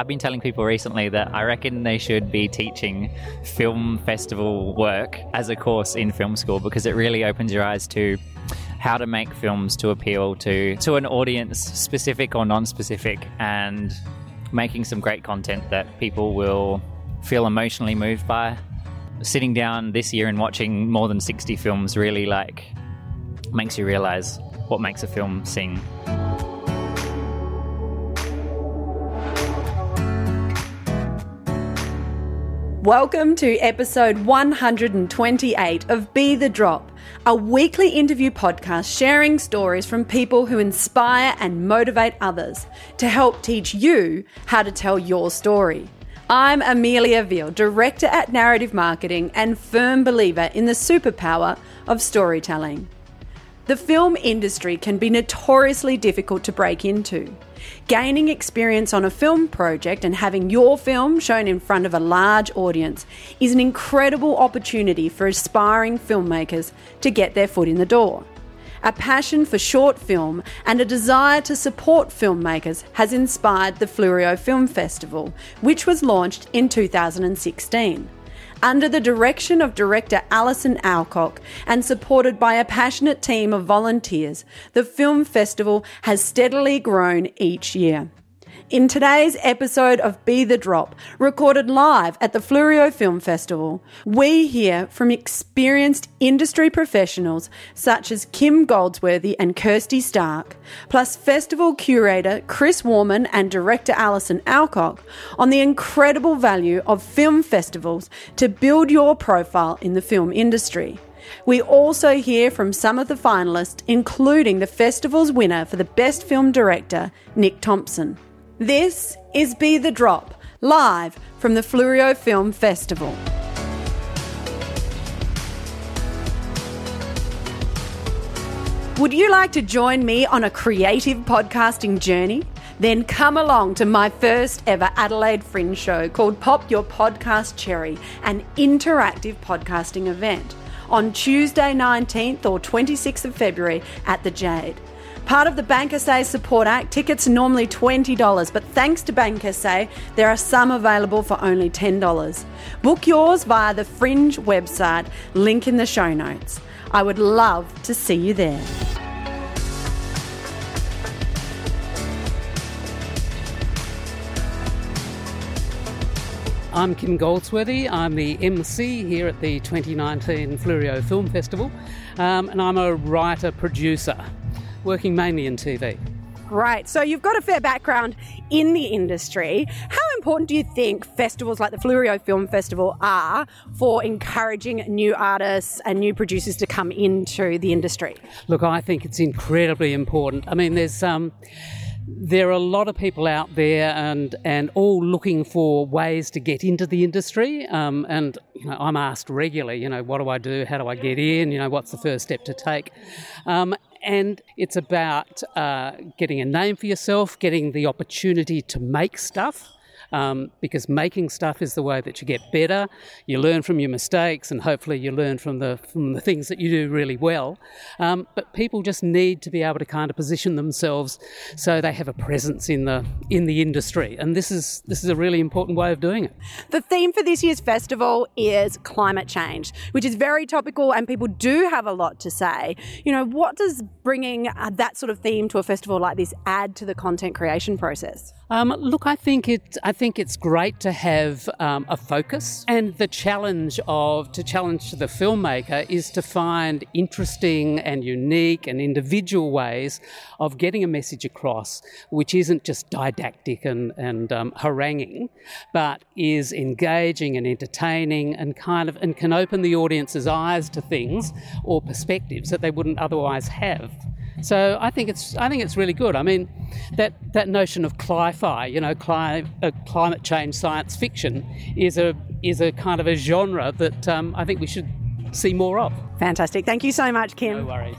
I've been telling people recently that I reckon they should be teaching film festival work as a course in film school because it really opens your eyes to how to make films to appeal to to an audience, specific or non-specific, and making some great content that people will feel emotionally moved by. Sitting down this year and watching more than 60 films really like makes you realize what makes a film sing. Welcome to episode 128 of Be the Drop, a weekly interview podcast sharing stories from people who inspire and motivate others to help teach you how to tell your story. I'm Amelia Veal, Director at Narrative Marketing and firm believer in the superpower of storytelling. The film industry can be notoriously difficult to break into. Gaining experience on a film project and having your film shown in front of a large audience is an incredible opportunity for aspiring filmmakers to get their foot in the door. A passion for short film and a desire to support filmmakers has inspired the Fleurieu Film Festival, which was launched in 2016 under the direction of director Alison Alcock and supported by a passionate team of volunteers, the film festival has steadily grown each year. In today's episode of Be the Drop, recorded live at the Fleurieu Film Festival, we hear from experienced industry professionals such as Kim Goldsworthy and Kirsty Stark, plus festival curator Chris Warman and director Alison Alcock on the incredible value of film festivals to build your profile in the film industry. We also hear from some of the finalists, including the festival's winner for the Best Film Director, Nick Thompson. This is Be the Drop, live from the Fleurieu Film Festival. Would you like to join me on a creative podcasting journey? Then come along to my first ever Adelaide Fringe show called Pop Your Podcast Cherry, an interactive podcasting event on Tuesday 19th or 26th of February at the Jade. Part of the Bank Support Act, tickets are normally $20, but thanks to Bank there are some available for only $10. Book yours via the Fringe website, link in the show notes. I would love to see you there. I'm Kim Goldsworthy. I'm the MC here at the 2019 Fleurieu Film Festival, um, and I'm a writer producer working mainly in TV. Right. So you've got a fair background in the industry. How important do you think festivals like the Fleurieu Film Festival are for encouraging new artists and new producers to come into the industry? Look, I think it's incredibly important. I mean, there's um, there are a lot of people out there and and all looking for ways to get into the industry. Um, and you know, I'm asked regularly, you know, what do I do? How do I get in? You know, what's the first step to take? Um, and it's about uh, getting a name for yourself, getting the opportunity to make stuff um, because making stuff is the way that you get better. You learn from your mistakes, and hopefully you learn from the from the things that you do really well. Um, but people just need to be able to kind of position themselves so they have a presence in the in the industry, and this is this is a really important way of doing it. The theme for this year's festival is climate change, which is very topical, and people do have a lot to say. You know, what does bringing uh, that sort of theme to a festival like this add to the content creation process? Um, look, I think it. I think it's great to have um, a focus, and the challenge of to challenge the filmmaker is to find interesting and unique and individual ways of getting a message across, which isn't just didactic and and um, haranguing, but is engaging and entertaining and kind of and can open the audience's eyes to things or perspectives that they wouldn't otherwise have. So I think it's I think it's really good. I mean, that that notion of cli-fi, you know, cli- uh, climate change science fiction, is a is a kind of a genre that um, I think we should see more of. Fantastic. Thank you so much, Kim. No worries.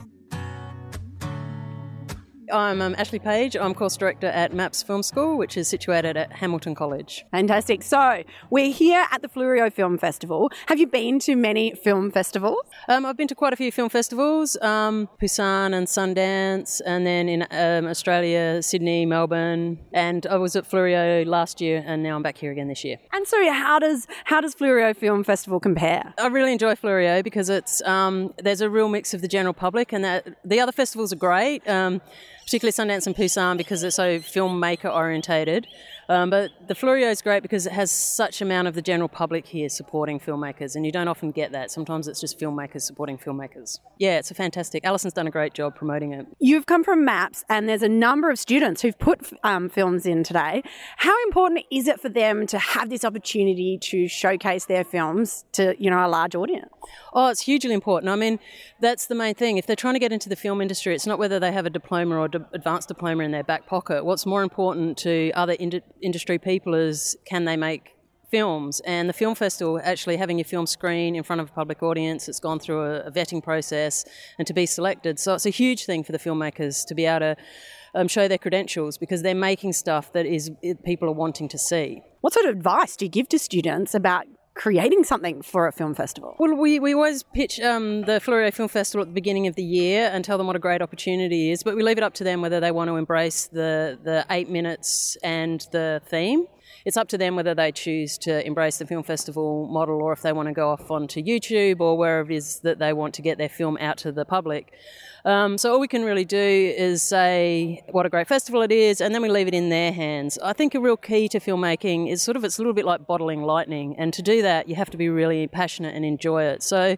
I'm um, Ashley Page. I'm course director at MAPS Film School, which is situated at Hamilton College. Fantastic. So we're here at the Fleurieu Film Festival. Have you been to many film festivals? Um, I've been to quite a few film festivals, um, Busan and Sundance, and then in um, Australia, Sydney, Melbourne, and I was at Fleurieu last year, and now I'm back here again this year. And so, how does how does Fleurieu Film Festival compare? I really enjoy Fleurieu because it's um, there's a real mix of the general public, and that the other festivals are great. Um, particularly Sundance and Busan because they're so filmmaker orientated. Um, but the Fleurieu is great because it has such amount of the general public here supporting filmmakers, and you don't often get that. Sometimes it's just filmmakers supporting filmmakers. Yeah, it's a fantastic. Alison's done a great job promoting it. You've come from MAPS, and there's a number of students who've put um, films in today. How important is it for them to have this opportunity to showcase their films to you know a large audience? Oh, it's hugely important. I mean, that's the main thing. If they're trying to get into the film industry, it's not whether they have a diploma or d- advanced diploma in their back pocket. What's more important to other ind- industry people is can they make films? And the film festival actually having your film screen in front of a public audience it's gone through a, a vetting process and to be selected. So it's a huge thing for the filmmakers to be able to um, show their credentials because they're making stuff that is people are wanting to see. What sort of advice do you give to students about creating something for a film festival? Well, we, we always pitch um, the Fleurieu Film Festival at the beginning of the year and tell them what a great opportunity is, but we leave it up to them whether they want to embrace the, the eight minutes and the theme. It's up to them whether they choose to embrace the film festival model or if they want to go off onto YouTube or wherever it is that they want to get their film out to the public. Um, so all we can really do is say what a great festival it is, and then we leave it in their hands. I think a real key to filmmaking is sort of it's a little bit like bottling lightning, and to do that you have to be really passionate and enjoy it. So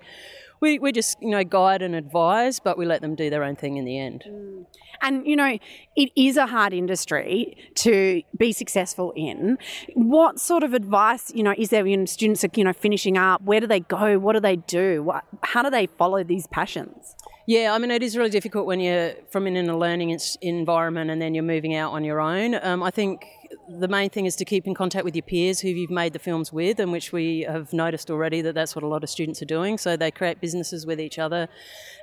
we, we just you know guide and advise, but we let them do their own thing in the end. Mm. And you know, it is a hard industry to be successful in. What sort of advice, you know, is there when students are you know finishing up? Where do they go? What do they do? What, how do they follow these passions? Yeah, I mean, it is really difficult when you're from in a learning environment and then you're moving out on your own. Um, I think the main thing is to keep in contact with your peers who you've made the films with, and which we have noticed already that that's what a lot of students are doing. So they create businesses with each other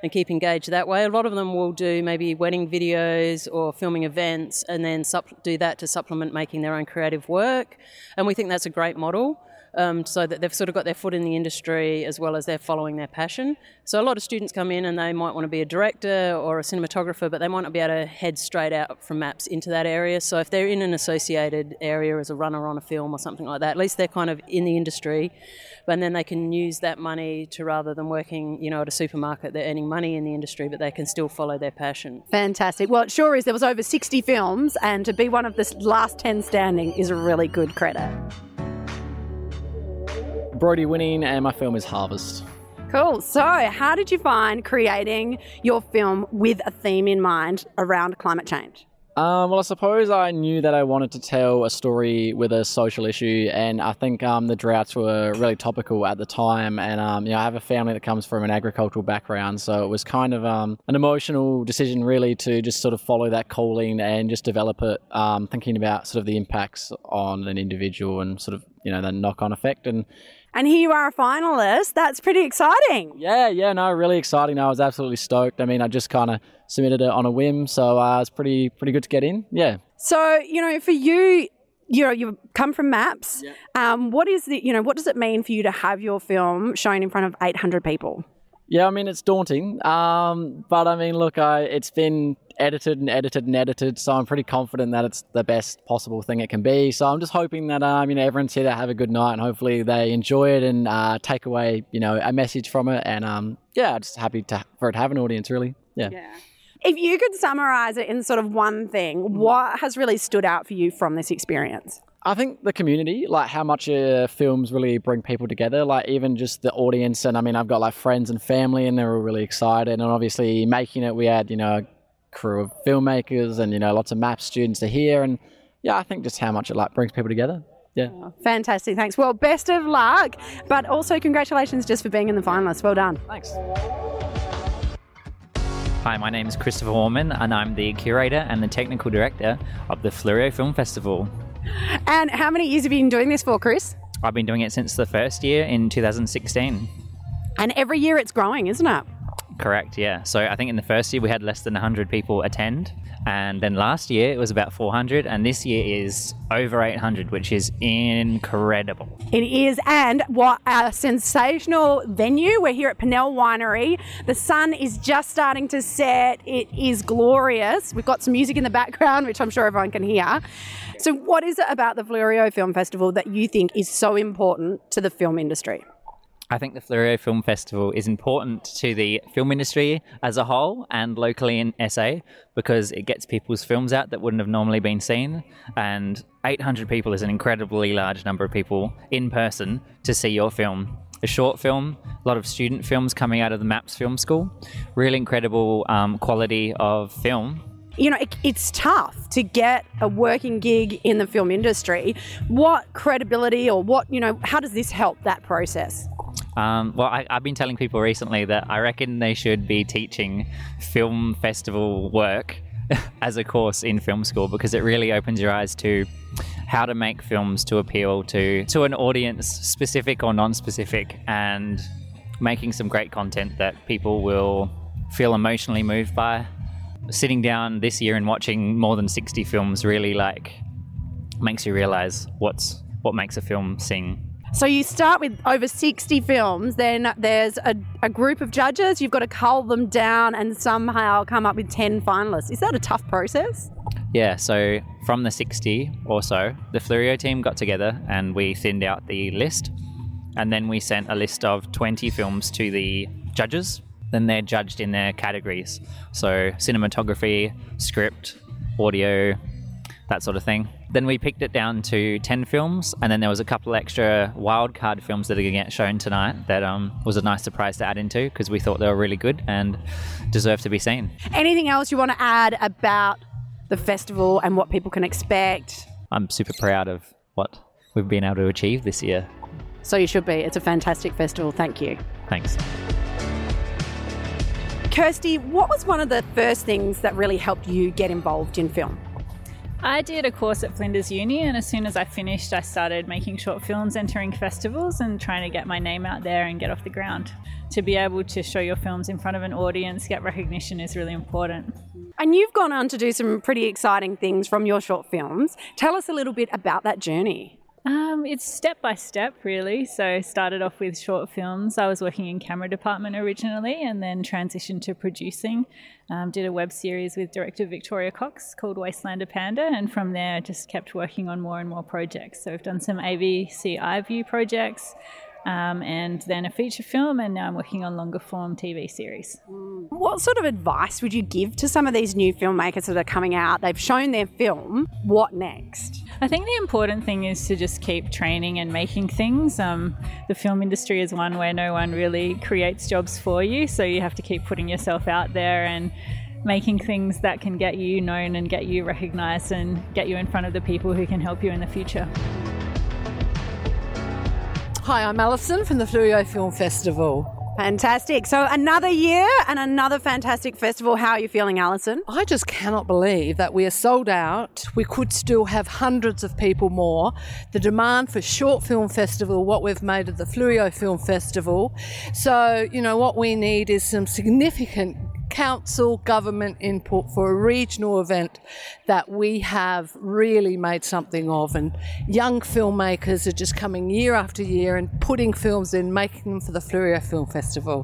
and keep engaged that way. A lot of them will do maybe wedding videos or filming events and then do that to supplement making their own creative work. And we think that's a great model um, so that they've sort of got their foot in the industry as well as they're following their passion. So a lot of students come in and they might want to be a director or a cinematographer, but they might not be able to head straight out from maps into that area. So if they're in an associated area as a runner on a film or something like that, at least they're kind of in the industry, and then they can use that money to rather than working, you know, at a supermarket, they're earning money in the industry, but they can still follow their passion. Fantastic. Well, it sure is. There was over 60 films, and to be one of the last 10 standing is a really good credit. Brody Winning, and my film is Harvest. Cool. So, how did you find creating your film with a theme in mind around climate change? Um, well, I suppose I knew that I wanted to tell a story with a social issue, and I think um, the droughts were really topical at the time. And um, you know, I have a family that comes from an agricultural background, so it was kind of um, an emotional decision, really, to just sort of follow that calling and just develop it, um, thinking about sort of the impacts on an individual and sort of you know the knock-on effect. And and here you are a finalist. That's pretty exciting. Yeah, yeah, no, really exciting. I was absolutely stoked. I mean, I just kind of submitted it on a whim, so uh, it's pretty pretty good to get in. Yeah. So you know, for you, you know, you come from Maps. Um, what is the you know what does it mean for you to have your film shown in front of eight hundred people? Yeah, I mean it's daunting, um, but I mean, look, I, it's been edited and edited and edited, so I'm pretty confident that it's the best possible thing it can be. So I'm just hoping that um, you know everyone's here to have a good night, and hopefully they enjoy it and uh, take away you know a message from it. And um, yeah, just happy to for it to have an audience, really. Yeah. yeah. If you could summarize it in sort of one thing, what has really stood out for you from this experience? I think the community, like how much uh, films really bring people together, like even just the audience. And I mean, I've got like friends and family, and they're all really excited. And obviously, making it, we had, you know, a crew of filmmakers and, you know, lots of map students to hear. And yeah, I think just how much it like brings people together. Yeah. Oh, fantastic. Thanks. Well, best of luck, but also congratulations just for being in the finalists. Well done. Thanks. Hi, my name is Christopher Warman, and I'm the curator and the technical director of the Fleurieu Film Festival. And how many years have you been doing this for, Chris? I've been doing it since the first year in 2016. And every year it's growing, isn't it? Correct, yeah. So I think in the first year we had less than 100 people attend. And then last year it was about 400. And this year is over 800, which is incredible. It is, and what a sensational venue. We're here at Pannell Winery. The sun is just starting to set. It is glorious. We've got some music in the background, which I'm sure everyone can hear. So, what is it about the Fleurieu Film Festival that you think is so important to the film industry? I think the Fleurieu Film Festival is important to the film industry as a whole and locally in SA because it gets people's films out that wouldn't have normally been seen. And 800 people is an incredibly large number of people in person to see your film. A short film, a lot of student films coming out of the MAPS Film School, really incredible um, quality of film you know, it, it's tough to get a working gig in the film industry. What credibility or what, you know, how does this help that process? Um, well, I, have been telling people recently that I reckon they should be teaching film festival work as a course in film school because it really opens your eyes to how to make films to appeal to to an audience, specific or non-specific, and making some great content that people will feel emotionally moved by. Sitting down this year and watching more than 60 films really like makes you realize what's what makes a film sing so you start with over 60 films, then there's a, a, group of judges, you've got to cull them down and somehow come up with 10 finalists. Is that a tough process? Yeah, so from the 60 or so, the Fleurieu team got together and we thinned out the list. And then we sent a list of 20 films to the judges. Then they're judged in their categories. So cinematography, script, audio, that sort of thing. Then we picked it down to 10 films, and then there was a couple extra wildcard films that are going to get shown tonight that um, was a nice surprise to add into because we thought they were really good and deserve to be seen. Anything else you want to add about the festival and what people can expect? I'm super proud of what we've been able to achieve this year. So you should be. It's a fantastic festival. Thank you. Thanks. Kirsty, what was one of the first things that really helped you get involved in film? I did a course at Flinders Uni, and as soon as I finished, I started making short films, entering festivals, and trying to get my name out there and get off the ground. To be able to show your films in front of an audience, get recognition is really important. And you've gone on to do some pretty exciting things from your short films. Tell us a little bit about that journey. Um, it's step by step, really. So, started off with short films. I was working in camera department originally, and then transitioned to producing. Um, did a web series with director Victoria Cox called Wastelander Panda, and from there, just kept working on more and more projects. So, I've done some ABC iView projects, um, and then a feature film, and now I'm working on longer form TV series. What sort of advice would you give to some of these new filmmakers that are coming out? They've shown their film. What next? I think the important thing is to just keep training and making things. Um, the film industry is one where no one really creates jobs for you, so you have to keep putting yourself out there and making things that can get you known and get you recognized and get you in front of the people who can help you in the future. Hi, I'm Alison from the Fleurieu Film Festival. Fantastic. So another year and another fantastic festival. How are you feeling, Alison? I just cannot believe that we are sold out. We could still have hundreds of people more. The demand for Short Film Festival, what we've made of the Fleurieu Film Festival. So, you know, what we need is some significant council government input for a regional event that we have really made something of. And young filmmakers are just coming year after year and putting films in, making them for the Fleurieu Film Festival.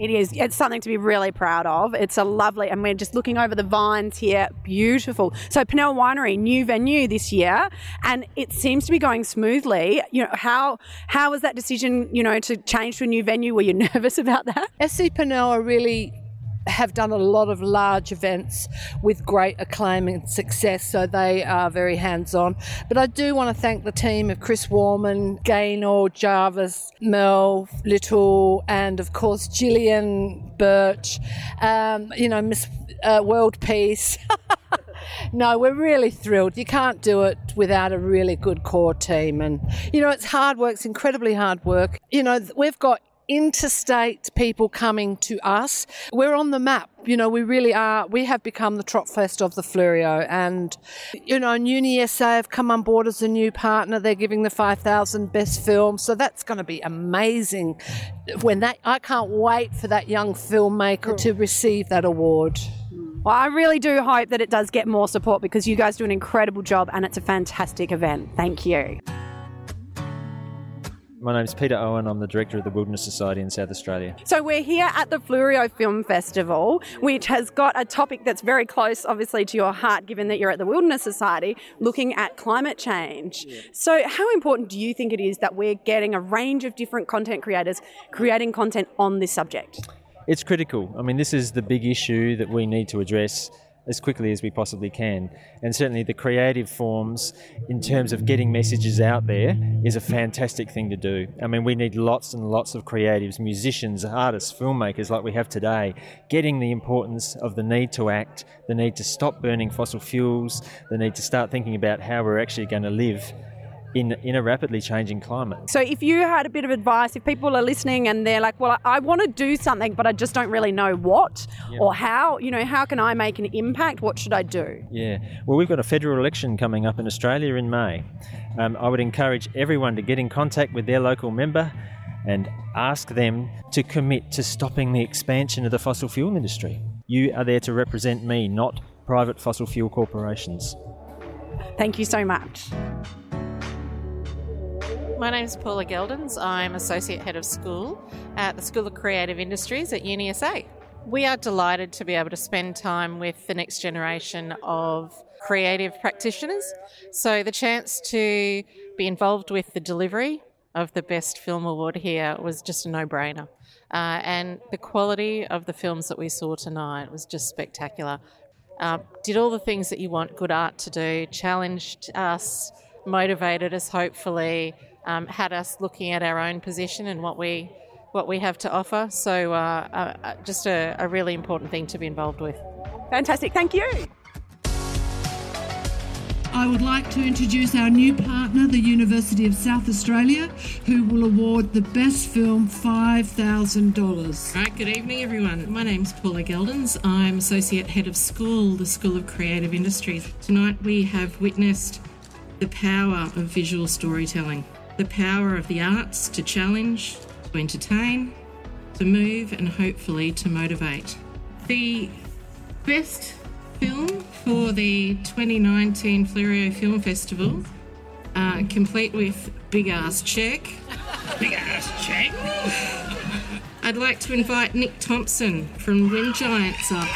It is. It's something to be really proud of. It's a lovely, and we're just looking over the vines here. Beautiful. So Pannell Winery, new venue this year, and it seems to be going smoothly. You know how how was that decision? You know to change to a new venue. Were you nervous about that? SC Pannell are really have done a lot of large events with great acclaim and success, so they are very hands on. But I do want to thank the team of Chris Warman, Gaynor, Jarvis, Mel, Little, and of course Gillian Birch, um, you know, Miss uh, World Peace. no, we're really thrilled. You can't do it without a really good core team. And, you know, it's hard work, it's incredibly hard work. You know, we've got interstate people coming to us. We're on the map. You know, we really are. We have become the Tropfest of the Fleurieu. And, you know, Uni SA have come on board as a new partner. They're giving the 5,000 best films. So that's going to be amazing. When that, I can't wait for that young filmmaker to receive that award. Hmm. Well, I really do hope that it does get more support because you guys do an incredible job and it's a fantastic event. Thank you. My name's Peter Owen. I'm the director of the Wilderness Society in South Australia. So we're here at the Fleurieu Film Festival, which has got a topic that's very close, obviously, to your heart, given that you're at the Wilderness Society, looking at climate change. So, how important do you think it is that we're getting a range of different content creators creating content on this subject? It's critical. I mean, this is the big issue that we need to address as quickly as we possibly can. And certainly the creative forms, in terms of getting messages out there, is a fantastic thing to do. I mean, we need lots and lots of creatives, musicians, artists, filmmakers like we have today, getting the importance of the need to act, the need to stop burning fossil fuels, the need to start thinking about how we're actually going to live in, in a rapidly changing climate. So, if you had a bit of advice, if people are listening and they're like, well, I, want to do something, but I just don't really know what Yeah. or how, you know, how can I make an impact? What should I do? Yeah, well, we've got a federal election coming up in Australia in May. Um, I would encourage everyone to get in contact with their local member and ask them to commit to stopping the expansion of the fossil fuel industry. You are there to represent me, not private fossil fuel corporations. Thank you so much. My name is Paula Geldens. I'm Associate Head of School at the School of Creative Industries at UniSA. We are delighted to be able to spend time with the next generation of creative practitioners. So, the chance to be involved with the delivery of the Best Film Award here was just a no brainer. Uh, and the quality of the films that we saw tonight was just spectacular. Uh, did all the things that you want good art to do, challenged us, motivated us, hopefully, um, had us looking at our own position and what we what we have to offer. So, uh, uh, uh, just a, a really important thing to be involved with. Fantastic. Thank you. I would like to introduce our new partner, the University of South Australia, who will award the best film $5,000. Right, good evening, everyone. My name's Paula Geldens. I'm Associate Head of School, the School of Creative Industries. Tonight we have witnessed the power of visual storytelling, the power of the arts to challenge, to entertain, to move, and hopefully to motivate. The best film for the 2019 Fleurieu Film Festival, uh, complete with Big Ass Check. Big Ass Check. I'd like to invite Nick Thompson from Wind Giants up.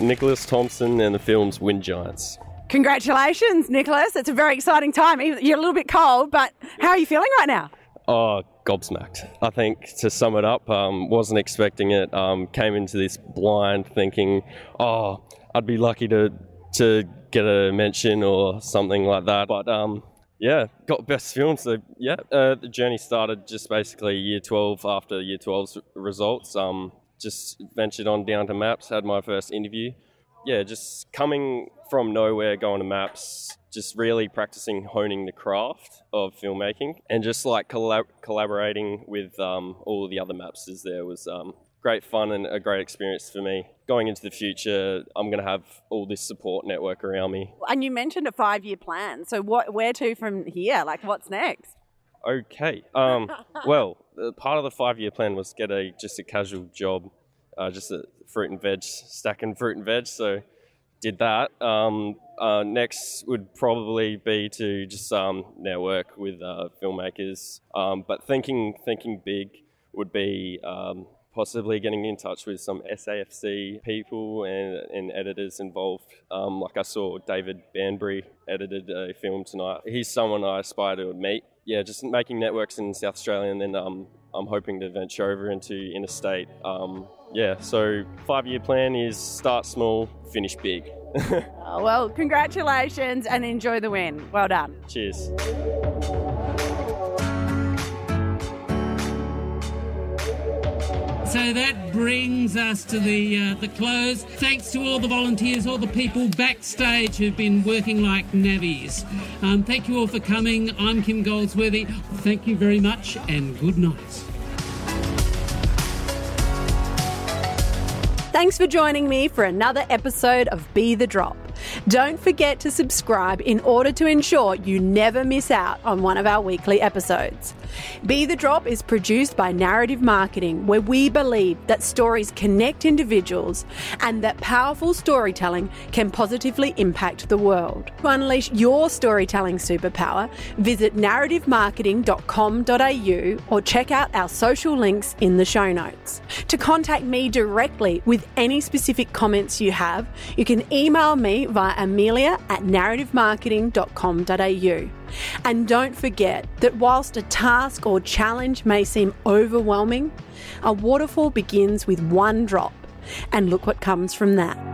Nicholas Thompson and the film's Wind Giants. Congratulations, Nicholas. It's a very exciting time. You're a little bit cold, but how are you feeling right now? Oh, gobsmacked. I think to sum it up, um, wasn't expecting it. Um, came into this blind thinking, oh, I'd be lucky to to get a mention or something like that. But um, yeah, got best film. So yeah, uh, the journey started just basically year 12 after year 12's results. Um, just ventured on down to maps, had my first interview. Yeah, just coming from nowhere, going to maps, just really practicing honing the craft of filmmaking, and just like collab- collaborating with um, all the other mapsters there was um, great fun and a great experience for me. Going into the future, I'm going to have all this support network around me. And you mentioned a five-year plan. So what? Where to from here? Like, what's next? Okay. Um, well, part of the five-year plan was get a just a casual job, uh, just a fruit and veg, stacking fruit and veg. So did that. Um, uh, next would probably be to just um, network with uh, filmmakers. Um, but thinking thinking big would be um, possibly getting in touch with some SAFC people and, and editors involved. Um, like I saw David Banbury edited a film tonight. He's someone I aspire to meet. Yeah, just making networks in South Australia, and then um, I'm hoping to venture over into interstate. Yeah, so five year plan is start small, finish big. Oh, well, congratulations and enjoy the win. Well done. Cheers. So that brings us to the uh, the close. Thanks to all the volunteers, all the people backstage who've been working like navvies. Um, thank you all for coming. I'm Kim Goldsworthy. Thank you very much and good night. Thanks for joining me for another episode of Be the Drop. Don't forget to subscribe in order to ensure you never miss out on one of our weekly episodes. Be the Drop is produced by Narrative Marketing, where we believe that stories connect individuals and that powerful storytelling can positively impact the world. To unleash your storytelling superpower, visit narrativemarketing.com.au or check out our social links in the show notes. To contact me directly with any specific comments you have, you can email me via amelia at narrativemarketing.com.au. And don't forget that whilst a task or challenge may seem overwhelming, a waterfall begins with one drop. And look what comes from that.